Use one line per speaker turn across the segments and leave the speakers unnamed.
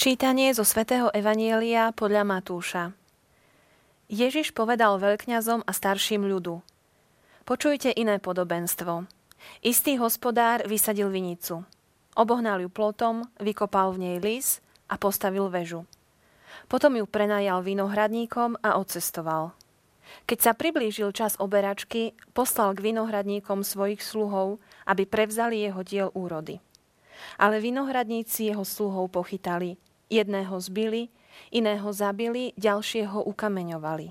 Čítanie zo svätého Evanielia podľa Matúša. Ježiš povedal veľkňazom a starším ľudu. Počujte iné podobenstvo. Istý hospodár vysadil vinicu. Obohnal ju plotom, vykopal v nej lis a postavil väžu. Potom ju prenajal vinohradníkom a odcestoval. Keď sa priblížil čas oberačky, poslal k vinohradníkom svojich sluhov, aby prevzali jeho diel úrody. Ale vinohradníci jeho sluhov pochytali – Jedného zbili, iného zabili, ďalšieho ukameňovali.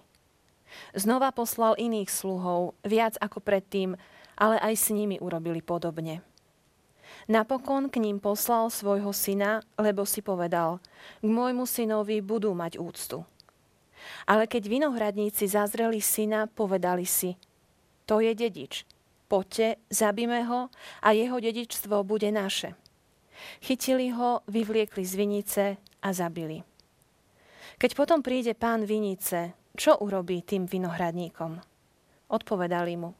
Znova poslal iných sluhov, viac ako predtým, ale aj s nimi urobili podobne. Napokon k ním poslal svojho syna, lebo si povedal, k môjmu synovi budú mať úctu. Ale keď vinohradníci zazreli syna, povedali si, to je dedič, poďte, zabíme ho a jeho dedičstvo bude naše. Chytili ho, vyvliekli z vinice a zabili. Keď potom príde pán vinice, čo urobí tým vinohradníkom? Odpovedali mu.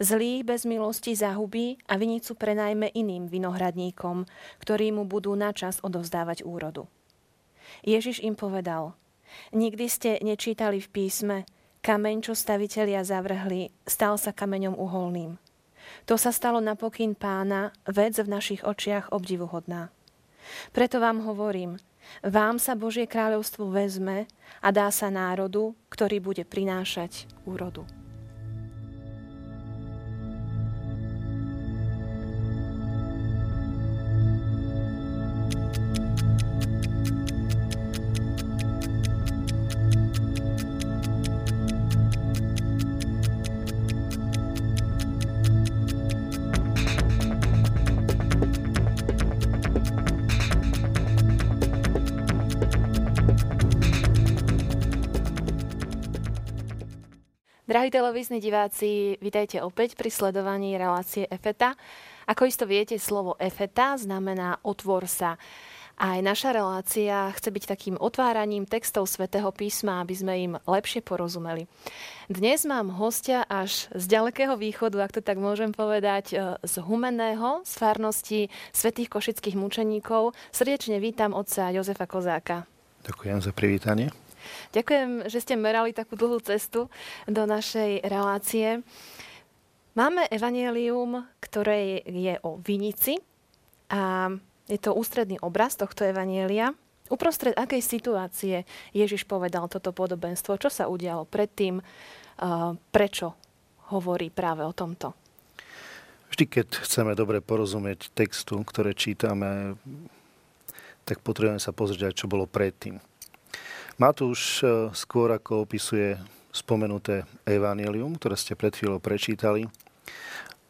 Zlý bez milosti zahubí a vinicu prenajme iným vinohradníkom, ktorí mu budú načas odovzdávať úrodu. Ježiš im povedal, nikdy ste nečítali v písme, kameň, čo stavitelia zavrhli, stal sa kameňom uholným. To sa stalo napokyn pána, vec v našich očiach obdivuhodná. Preto vám hovorím, vám sa Božie kráľovstvo vezme a dá sa národu, ktorý bude prinášať úrodu. Drahí televízni diváci, vitajte opäť pri sledovaní relácie EFETA. Ako isto viete, slovo EFETA znamená otvor sa. Aj naša relácia chce byť takým otváraním textov svätého písma, aby sme im lepšie porozumeli. Dnes mám hostia až z ďalekého východu, ak to tak môžem povedať, e, z Humenného, z farnosti svätých košických mučeníkov. Srdečne vítam otca Jozefa Kozáka.
Ďakujem za privítanie.
Ďakujem, že ste merali takú dlhú cestu do našej relácie. Máme evanelium, ktoré je o vinici a je to ústredný obraz tohto evanielia. Uprostred akej situácie Ježiš povedal toto podobenstvo? Čo sa udialo predtým? Prečo hovorí práve o tomto?
Vždy, keď chceme dobre porozumieť textu, ktoré čítame, tak potrebujeme sa pozrieť aj, čo bolo predtým. Matúš e, skôr ako opisuje spomenuté evanelium, ktoré ste pred chvíľou prečítali,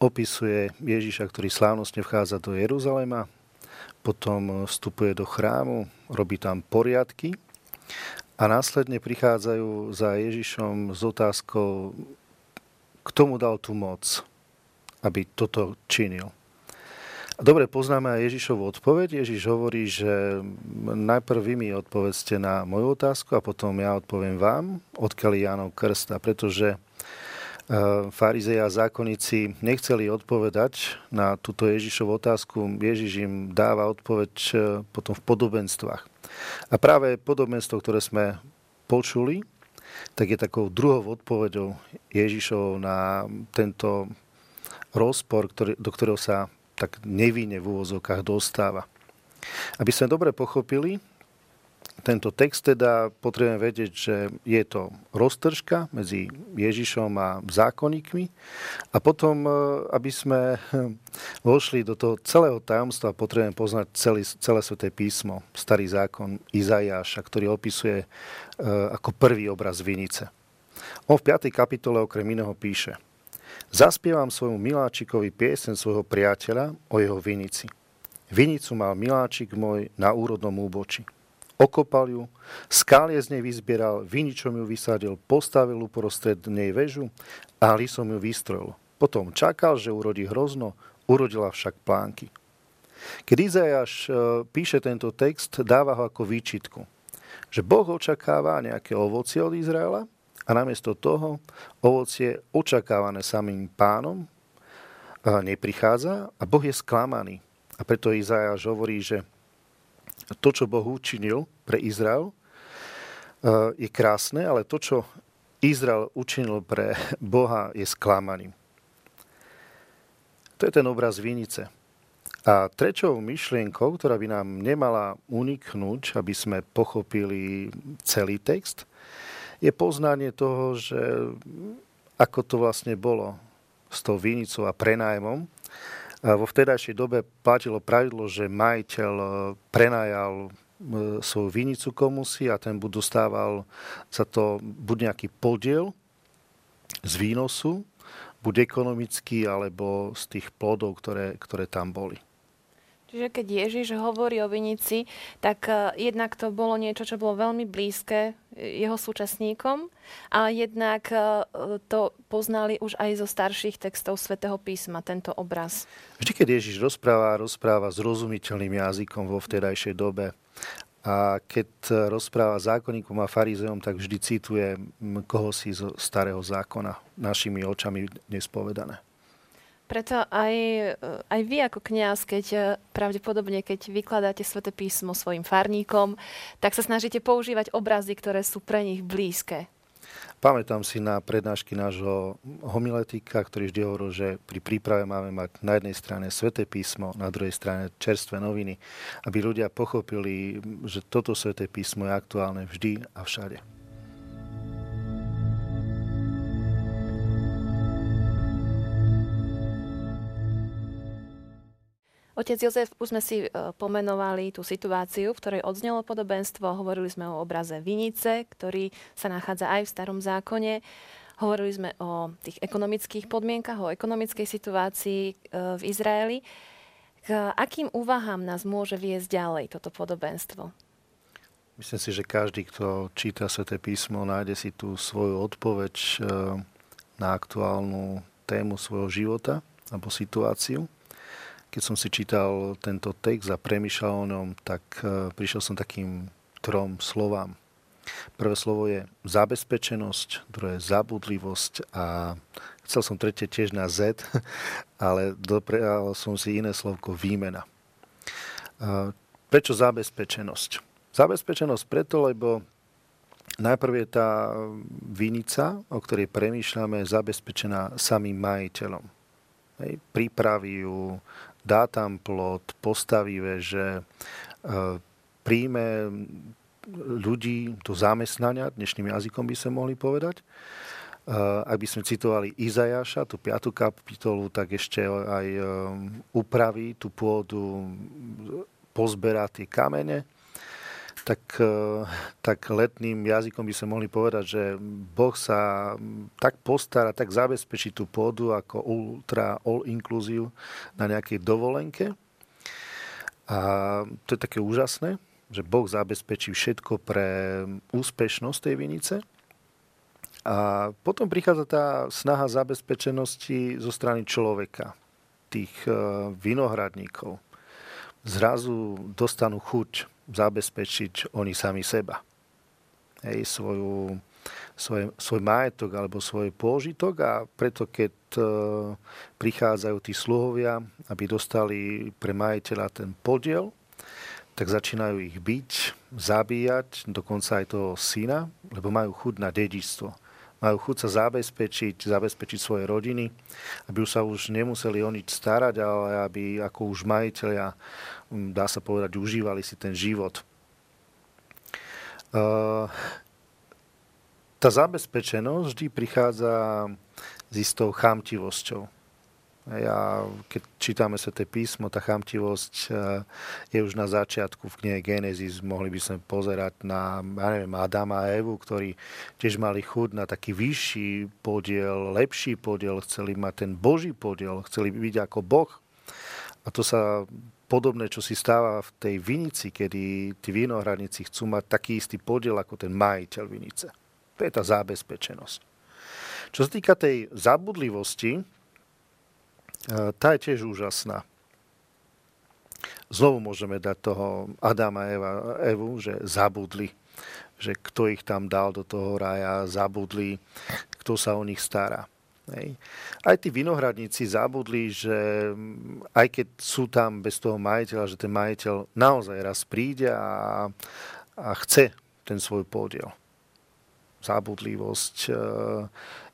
opisuje Ježiša, ktorý slávnostne vchádza do Jeruzalema, potom vstupuje do chrámu, robí tam poriadky a následne prichádzajú za Ježišom s otázkou, kto mu dal tú moc, aby toto činil. Dobre, poznáme aj Ježišovu odpoveď. Ježiš hovorí, že najprv vy mi odpovedzte na moju otázku a potom ja odpoviem vám, odkiaľ Jánov krst. A pretože e, farizei a zákonníci nechceli odpovedať na túto Ježišovú otázku, Ježiš im dáva odpoveď e, potom v podobenstvách. A práve podobenstvo, ktoré sme počuli, tak je takou druhou odpoveďou Ježišov na tento rozpor, ktorý, do ktorého sa tak nevinne v úvozovkách dostáva. Aby sme dobre pochopili, tento text teda potrebujeme vedieť, že je to roztržka medzi Ježišom a zákonníkmi a potom, e, aby sme vošli do toho celého tajomstva, potrebujeme poznať celý, celé sveté písmo, starý zákon Izajáša, ktorý opisuje e, ako prvý obraz vinice. On v 5. kapitole okrem iného píše – Zaspievam svojmu miláčikovi piesen svojho priateľa o jeho vinici. Vinicu mal miláčik môj na úrodnom úboči. Okopal ju, skálie z nej vyzbieral, viničom ju vysadil, postavil uprostred nej väžu a lisom ju vystrojil. Potom čakal, že urodí hrozno, urodila však plánky. Keď Izajáš e, píše tento text, dáva ho ako výčitku, že Boh očakáva nejaké ovocie od Izraela, a namiesto toho ovocie očakávané samým pánom neprichádza a Boh je sklamaný. A preto Izajáš hovorí, že to, čo Boh učinil pre Izrael, je krásne, ale to, čo Izrael učinil pre Boha, je sklamaním. To je ten obraz vinice. A treťou myšlienkou, ktorá by nám nemala uniknúť, aby sme pochopili celý text, je poznanie toho, že ako to vlastne bolo s tou vinicou a prenájmom. A vo vtedajšej dobe platilo pravidlo, že majiteľ prenajal svoju vinicu komusi a ten buď dostával za to buď nejaký podiel z výnosu, buď ekonomický, alebo z tých plodov, ktoré, ktoré tam boli.
Čiže keď Ježiš hovorí o vinici, tak uh, jednak to bolo niečo, čo bolo veľmi blízke jeho súčasníkom a jednak uh, to poznali už aj zo starších textov svätého písma, tento obraz.
Vždy, keď Ježiš rozpráva, rozpráva zrozumiteľným jazykom vo vtedajšej dobe a keď rozpráva zákonníkom a farizeom, tak vždy cituje koho si zo starého zákona, našimi očami dnes povedané.
Preto aj, aj vy ako kňaz, keď pravdepodobne, keď vykladáte sväté písmo svojim farníkom, tak sa snažíte používať obrazy, ktoré sú pre nich blízke.
Pamätám si na prednášky nášho homiletika, ktorý vždy hovoril, že pri príprave máme mať na jednej strane sveté písmo, na druhej strane čerstvé noviny, aby ľudia pochopili, že toto sveté písmo je aktuálne vždy a všade.
Otec Jozef, už sme si e, pomenovali tú situáciu, v ktorej odznelo podobenstvo. Hovorili sme o obraze Vinice, ktorý sa nachádza aj v starom zákone. Hovorili sme o tých ekonomických podmienkach, o ekonomickej situácii e, v Izraeli. K akým úvahám nás môže viesť ďalej toto podobenstvo?
Myslím si, že každý, kto číta Sveté písmo, nájde si tú svoju odpoveď e, na aktuálnu tému svojho života alebo situáciu. Keď som si čítal tento text a premýšľal o ňom, tak e, prišiel som takým trom slovám. Prvé slovo je zabezpečenosť, druhé zabudlivosť a chcel som tretie tiež na Z, ale doprial som si iné slovko výmena. E, prečo zabezpečenosť? Zabezpečenosť preto, lebo najprv je tá vinica, o ktorej premýšľame, zabezpečená samým majiteľom. Hej, pripraví ju, dá tam plot, postaví veže, e, príjme ľudí do zamestnania, dnešným jazykom by sme mohli povedať. E, ak by sme citovali Izajaša, tú piatú kapitolu, tak ešte aj e, upraví tú pôdu, pozberá tie kamene tak, eh, tak letným jazykom by sme mohli povedať, že Boh sa tak postará, tak zabezpečí tú pôdu ako ultra all inclusive na nejakej dovolenke. A to je také úžasné, že Boh zabezpečí všetko pre úspešnosť tej vinice. A potom prichádza tá snaha zabezpečenosti zo strany človeka, tých eh, vinohradníkov. Zrazu dostanú chuť zabezpečiť oni sami seba. Hej, svoju, svoj, svoj majetok alebo svoj pôžitok a preto keď e, prichádzajú tí sluhovia, aby dostali pre majiteľa ten podiel, tak začínajú ich byť, zabíjať, dokonca aj toho syna, lebo majú chuť na dedičstvo. Majú chuť sa zabezpečiť, zabezpečiť svoje rodiny, aby už sa už nemuseli o nič starať, ale aby ako už majiteľia dá sa povedať, užívali si ten život. Tá zabezpečenosť vždy prichádza s istou chamtivosťou. Ja, keď čítame sa tie písmo, tá chamtivosť je už na začiatku v knihe Genesis. Mohli by sme pozerať na, ja neviem, Adama a Evu, ktorí tiež mali chud na taký vyšší podiel, lepší podiel, chceli mať ten Boží podiel, chceli byť ako Boh. A to sa podobné, čo si stáva v tej vinici, kedy tí vinohradníci chcú mať taký istý podiel ako ten majiteľ vinice. To je tá zábezpečenosť. Čo sa týka tej zabudlivosti, e, tá je tiež úžasná. Znovu môžeme dať toho Adama a Evu, že zabudli, že kto ich tam dal do toho raja, zabudli, kto sa o nich stará. Hej. Aj tí vinohradníci zabudli, že aj keď sú tam bez toho majiteľa, že ten majiteľ naozaj raz príde a, a chce ten svoj podiel. Zábudlivosť e,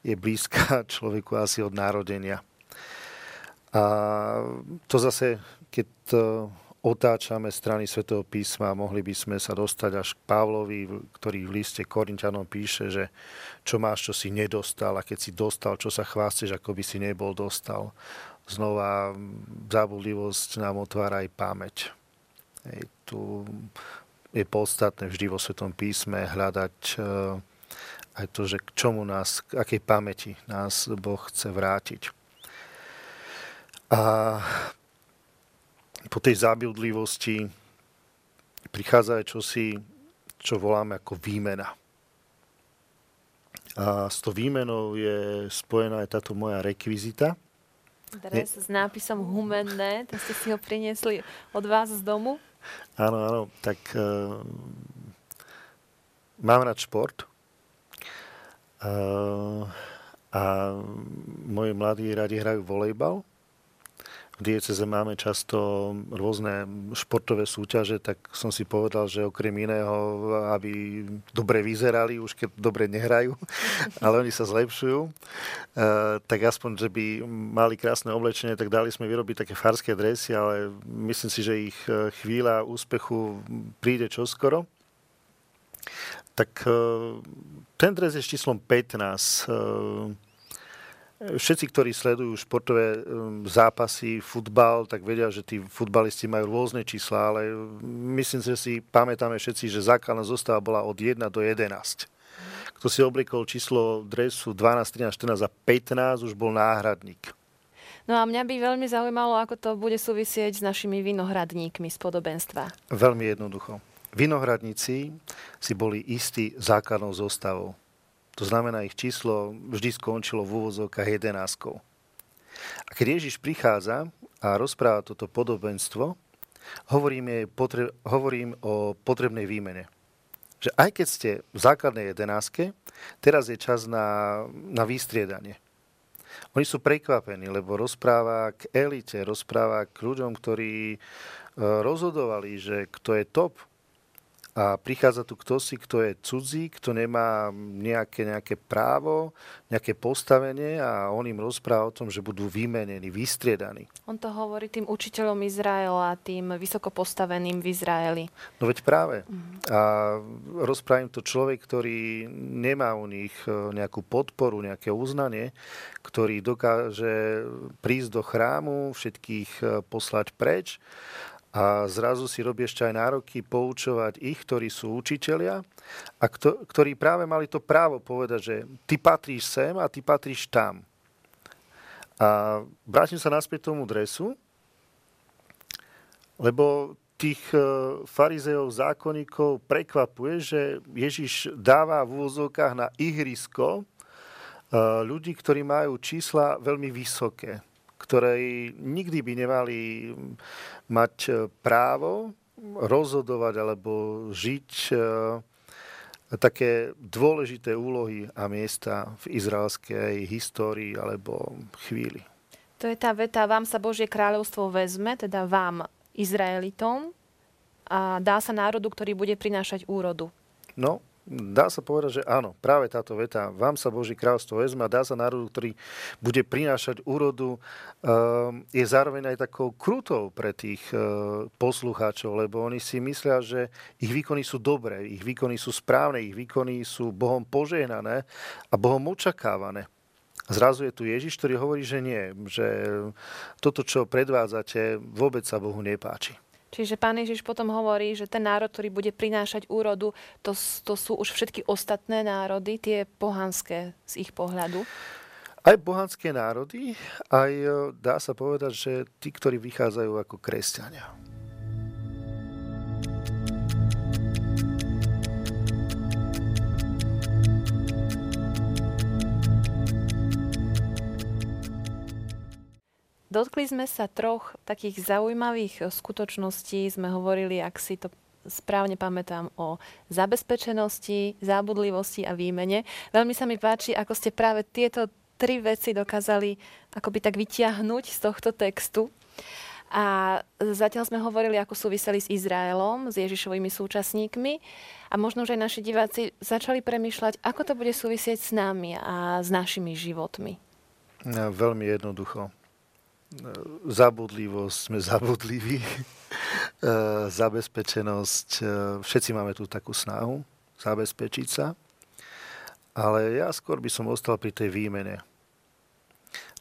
je blízka človeku asi od narodenia. A to zase, keď e, otáčame strany svätého písma, mohli by sme sa dostať až k Pavlovi, ktorý v liste Korinčanom píše, že čo máš, čo si nedostal a keď si dostal, čo sa chvásteš, ako by si nebol dostal. Znova zábudlivosť nám otvára aj pamäť. Hej, tu je podstatné vždy vo Svetom písme hľadať eh, aj to, že k čomu nás, k akej pamäti nás Boh chce vrátiť. A po tej zábudlivosti prichádza aj čosi, čo voláme ako výmena. A s tou výmenou je spojená aj táto moja rekvizita.
Dres s nápisom humenné, to ste si ho priniesli od vás z domu?
Áno, áno, tak uh, mám rád šport. Uh, a moji mladí radi hrajú volejbal dieceze máme často rôzne športové súťaže, tak som si povedal, že okrem iného, aby dobre vyzerali, už keď dobre nehrajú, ale oni sa zlepšujú, eh, tak aspoň, že by mali krásne oblečenie, tak dali sme vyrobiť také farské dresy, ale myslím si, že ich eh, chvíľa úspechu príde čoskoro. Tak eh, ten dres je s číslom 15 Všetci, ktorí sledujú športové um, zápasy, futbal, tak vedia, že tí futbalisti majú rôzne čísla, ale myslím si, že si pamätáme všetci, že základná zostava bola od 1 do 11. Kto si oblikol číslo dresu 12, 13, 14 a 15, už bol náhradník.
No a mňa by veľmi zaujímalo, ako to bude súvisieť s našimi vinohradníkmi z podobenstva.
Veľmi jednoducho. Vinohradníci si boli istí základnou zostavou. To znamená, ich číslo vždy skončilo v úvozovkách jedenáskou. A keď Ježiš prichádza a rozpráva toto podobenstvo, hovorím, potre- hovorím o potrebnej výmene. Že aj keď ste v základnej jedenáske, teraz je čas na, na vystriedanie. Oni sú prekvapení, lebo rozpráva k elite, rozpráva k ľuďom, ktorí e, rozhodovali, že kto je top, a prichádza tu kto si, kto je cudzí, kto nemá nejaké, nejaké právo, nejaké postavenie a on im rozpráva o tom, že budú vymenení, vystriedaní.
On to hovorí tým učiteľom Izraela, tým vysoko postaveným v Izraeli.
No veď práve. Mm. A rozpráva to človek, ktorý nemá u nich e, nejakú podporu, nejaké uznanie, ktorý dokáže prísť do chrámu, všetkých e, poslať preč a zrazu si robí ešte aj nároky poučovať ich, ktorí sú učitelia a kto, ktorí práve mali to právo povedať, že ty patríš sem a ty patríš tam. A vrátim sa naspäť tomu dresu, lebo tých e, farizeov, zákonníkov prekvapuje, že Ježiš dáva v úvozovkách na ihrisko e, ľudí, ktorí majú čísla veľmi vysoké ktorej nikdy by nemali mať e, právo rozhodovať alebo žiť e, také dôležité úlohy a miesta v izraelskej histórii alebo chvíli.
To je tá veta, vám sa Božie kráľovstvo vezme, teda vám, Izraelitom, a dá sa národu, ktorý bude prinášať úrodu.
No, dá sa povedať, že áno, práve táto veta, vám sa Boží kráľstvo vezme a dá sa národu, ktorý bude prinášať úrodu, ehm, je zároveň aj takou krutou pre tých e, poslucháčov, lebo oni si myslia, že ich výkony sú dobré, ich výkony sú správne, ich výkony sú Bohom požehnané a Bohom očakávané. Zrazu je tu Ježiš, ktorý hovorí, že nie, že toto, čo predvádzate, vôbec sa Bohu nepáči.
Čiže pán Ježiš potom hovorí, že ten národ, ktorý bude prinášať úrodu, to, to sú už všetky ostatné národy, tie pohanské z ich pohľadu.
Aj bohanské národy, aj e, dá sa povedať, že tí, ktorí vychádzajú ako kresťania.
Dotkli sme sa troch takých zaujímavých eh, skutočností. Sme hovorili, ak si to správne pamätám, o zabezpečenosti, zábudlivosti a výmene. Veľmi sa mi páči, ako ste práve tieto tri veci dokázali akoby tak vytiahnuť z tohto textu. A zatiaľ sme hovorili, ako súviseli s Izraelom, s Ježišovými súčasníkmi. A možno, že aj naši diváci začali premýšľať, ako to bude súvisieť s nami a s našimi životmi.
Ja, veľmi jednoducho. Zabudlivosť, sme zabudliví. Zabezpečenosť, všetci máme tu takú snahu zabezpečiť sa. Ale ja skôr by som ostal pri tej výmene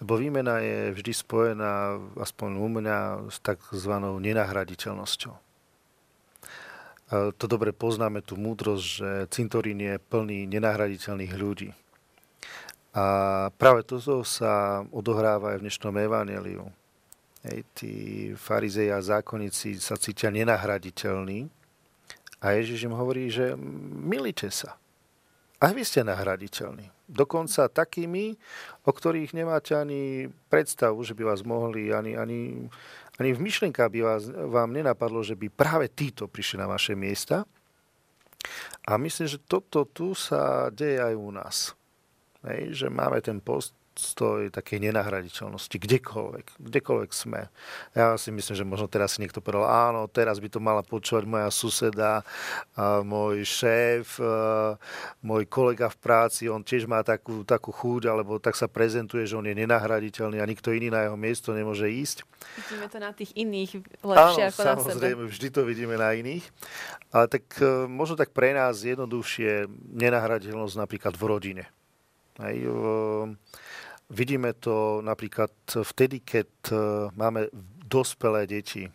lebo výmena je vždy spojená, aspoň u mňa, s tzv. nenahraditeľnosťou. To dobre poznáme tú múdrosť, že cintorín je plný nenahraditeľných ľudí. A práve toto sa odohráva aj v dnešnom evaneliu. Hej, tí farizei a zákonníci sa cítia nenahraditeľní a Ježiš im hovorí, že milite sa. Aj vy ste nahraditeľní. Dokonca takými, o ktorých nemáte ani predstavu, že by vás mohli, ani, ani, ani v myšlenkách by vás, vám nenapadlo, že by práve títo prišli na vaše miesta. A myslím, že toto tu sa deje aj u nás. Hej, že máme ten post, postoj takej nenahraditeľnosti, kdekoľvek, kdekoľvek sme. Ja si myslím, že možno teraz si niekto povedal, áno, teraz by to mala počúvať moja suseda, môj šéf, môj kolega v práci, on tiež má takú, takú chuť, alebo tak sa prezentuje, že on je nenahraditeľný a nikto iný na jeho miesto nemôže ísť.
Vidíme to na tých iných lepšie
áno,
ako na
sebe. samozrejme, vždy to vidíme na iných. Ale tak e, možno tak pre nás jednoduchšie nenahraditeľnosť napríklad v rodine. Hej, Vidíme to napríklad vtedy, keď e, máme dospelé deti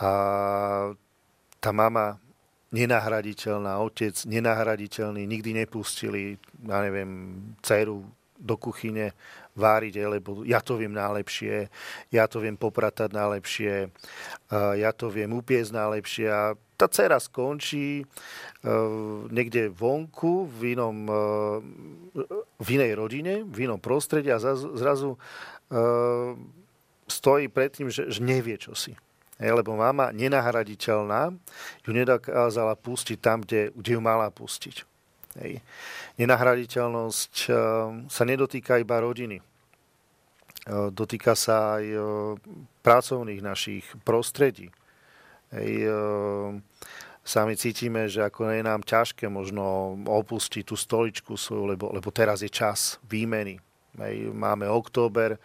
a tá mama nenahraditeľná, otec nenahraditeľný, nikdy nepustili, ja neviem, dceru do kuchyne váriť, lebo ja to viem najlepšie, ja to viem popratať najlepšie, ja to viem upiesť najlepšie a tá dcera skončí niekde vonku v, inom, v inej rodine, v inom prostredí a zrazu stojí pred tým, že, že nevie, čo si. lebo mama nenahraditeľná ju nedokázala pustiť tam, kde, kde ju mala pustiť. Hej. Nenahraditeľnosť eh, sa nedotýka iba rodiny. Eh, dotýka sa aj eh, pracovných našich prostredí. Hej, sami cítime, že ako je nám ťažké možno opustiť tú stoličku svoju, lebo, lebo teraz je čas výmeny. Hej, máme október,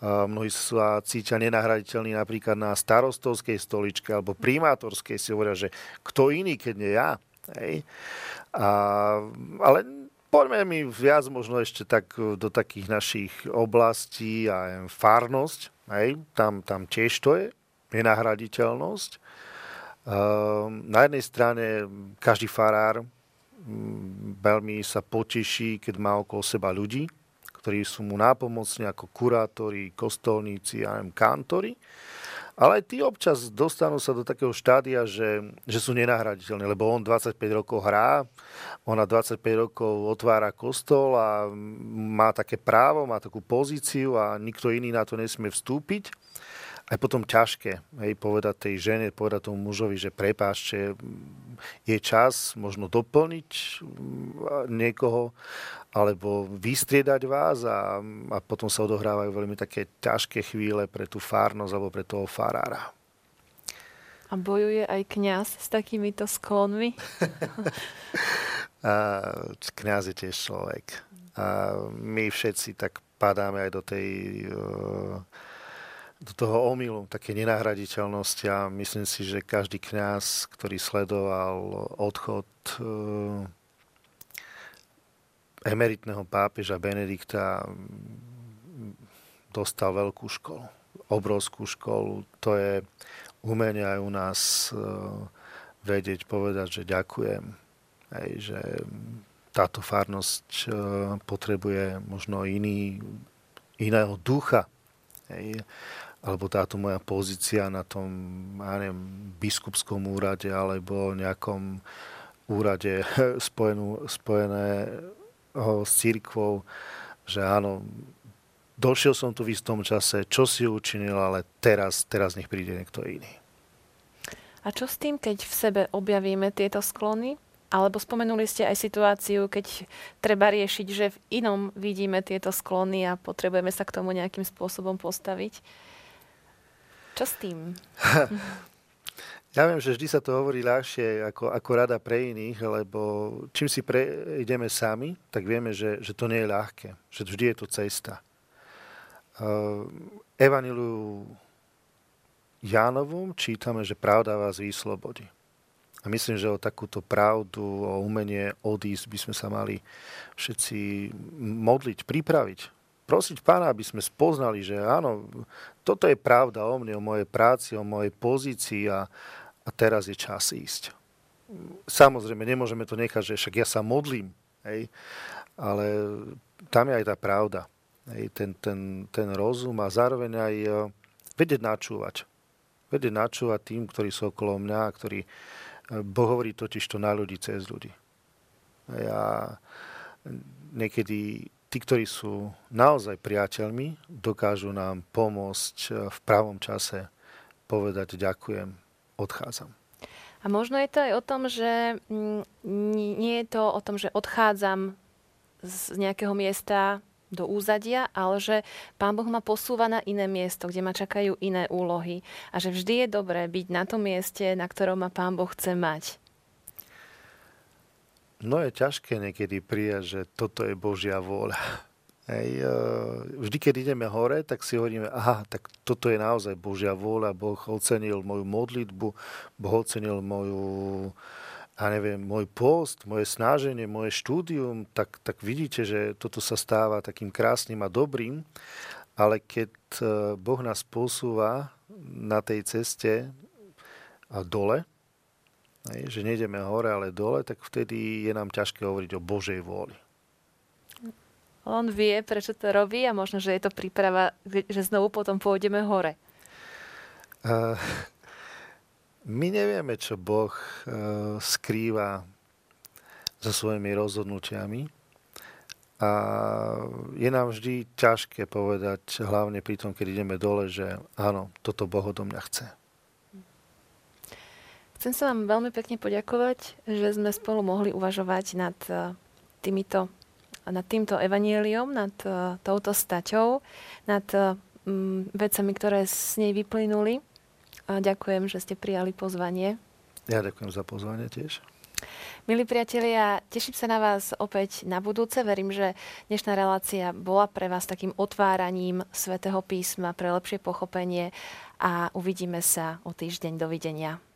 mnohí sa cítia nenahraditeľní napríklad na starostovskej stoličke alebo primátorskej si hovoria, že kto iný, keď nie ja. Hej. A, ale poďme mi viac možno ešte tak do takých našich oblastí a farnosť. Hej. Tam, tam tiež to je nenahraditeľnosť. Na jednej strane každý farár veľmi sa poteší, keď má okolo seba ľudí, ktorí sú mu nápomocní ako kurátori, kostolníci a kantori. Ale aj tí občas dostanú sa do takého štádia, že, že sú nenahraditeľní, lebo on 25 rokov hrá, ona 25 rokov otvára kostol a má také právo, má takú pozíciu a nikto iný na to nesmie vstúpiť aj potom ťažké hej, povedať tej žene, povedať tomu mužovi, že prepášte, je čas možno doplniť mm, niekoho alebo vystriedať vás a, a potom sa odohrávajú veľmi také ťažké chvíle pre tú fárnosť alebo pre toho farára.
A bojuje aj kňaz s takýmito sklonmi?
a, kňaz je tiež človek. A my všetci tak padáme aj do tej uh, do toho omylu, také nenahraditeľnosti a myslím si, že každý kňaz, ktorý sledoval odchod e, emeritného pápeža Benedikta, dostal veľkú školu, obrovskú školu. To je umenie aj u nás e, vedieť, povedať, že ďakujem. Hej, že táto farnosť e, potrebuje možno iný, iného ducha. Hej alebo táto moja pozícia na tom, ja neviem, biskupskom úrade alebo nejakom úrade spojenú, spojené s církvou, že áno, došiel som tu v istom čase, čo si učinil, ale teraz, teraz nech príde niekto iný.
A čo s tým, keď v sebe objavíme tieto sklony? Alebo spomenuli ste aj situáciu, keď treba riešiť, že v inom vidíme tieto sklony a potrebujeme sa k tomu nejakým spôsobom postaviť. Čo s tým?
Ja viem, že vždy sa to hovorí ľahšie ako, ako rada pre iných, lebo čím si pre, ideme sami, tak vieme, že, že to nie je ľahké, že vždy je to cesta. Uh, Evanilu Jánovom čítame, že pravda vás vyslobodí. A myslím, že o takúto pravdu, o umenie odísť by sme sa mali všetci modliť, pripraviť. Prosiť pána, aby sme spoznali, že áno, toto je pravda o mne, o mojej práci, o mojej pozícii a, a teraz je čas ísť. Samozrejme, nemôžeme to nechať, že však ja sa modlím, hej, ale tam je aj tá pravda, hej, ten, ten, ten rozum a zároveň aj uh, vedieť načúvať. Vedieť načúvať tým, ktorí sú okolo mňa, ktorí Boh hovorí totiž to na ľudí cez ľudí. Ja niekedy tí, ktorí sú naozaj priateľmi, dokážu nám pomôcť eh, v pravom čase povedať ďakujem, odchádzam.
A možno je to aj o tom, že mm, nie je to o tom, že odchádzam z nejakého miesta do úzadia, ale že Pán Boh ma posúva na iné miesto, kde ma čakajú iné úlohy a že vždy je dobré byť na tom mieste, na ktorom ma Pán Boh chce mať.
No je ťažké niekedy prijať, že toto je Božia vôľa. Hej, e, vždy, keď ideme hore, tak si hovoríme, aha, tak toto je naozaj Božia vôľa, Boh ocenil moju modlitbu, Boh ocenil moju a neviem, môj post, moje snaženie, moje štúdium, tak, tak vidíte, že toto sa stáva takým krásnym a dobrým, ale keď e, Boh nás posúva na tej ceste a dole, že nejdeme hore, ale dole, tak vtedy je nám ťažké hovoriť o Božej vôli.
On vie, prečo to robí a možno, že je to príprava, že znovu potom pôjdeme hore.
Uh, my nevieme, čo Boh uh, skrýva so svojimi rozhodnutiami a je nám vždy ťažké povedať, hlavne pri tom, keď ideme dole, že áno, toto Boh odo mňa chce.
Chcem sa vám veľmi pekne poďakovať, že sme spolu mohli uvažovať nad e, týmito nad týmto evanieliom, nad uh, touto staťou, nad uh, vecami, ktoré s nej vyplynuli. A ďakujem, že ste prijali pozvanie.
Ja ďakujem za pozvanie tiež.
Milí priatelia, teším sa na vás opäť na budúce. Verím, že dnešná relácia bola pre vás takým otváraním svätého písma pre lepšie pochopenie a uvidíme sa o týždeň. Dovidenia.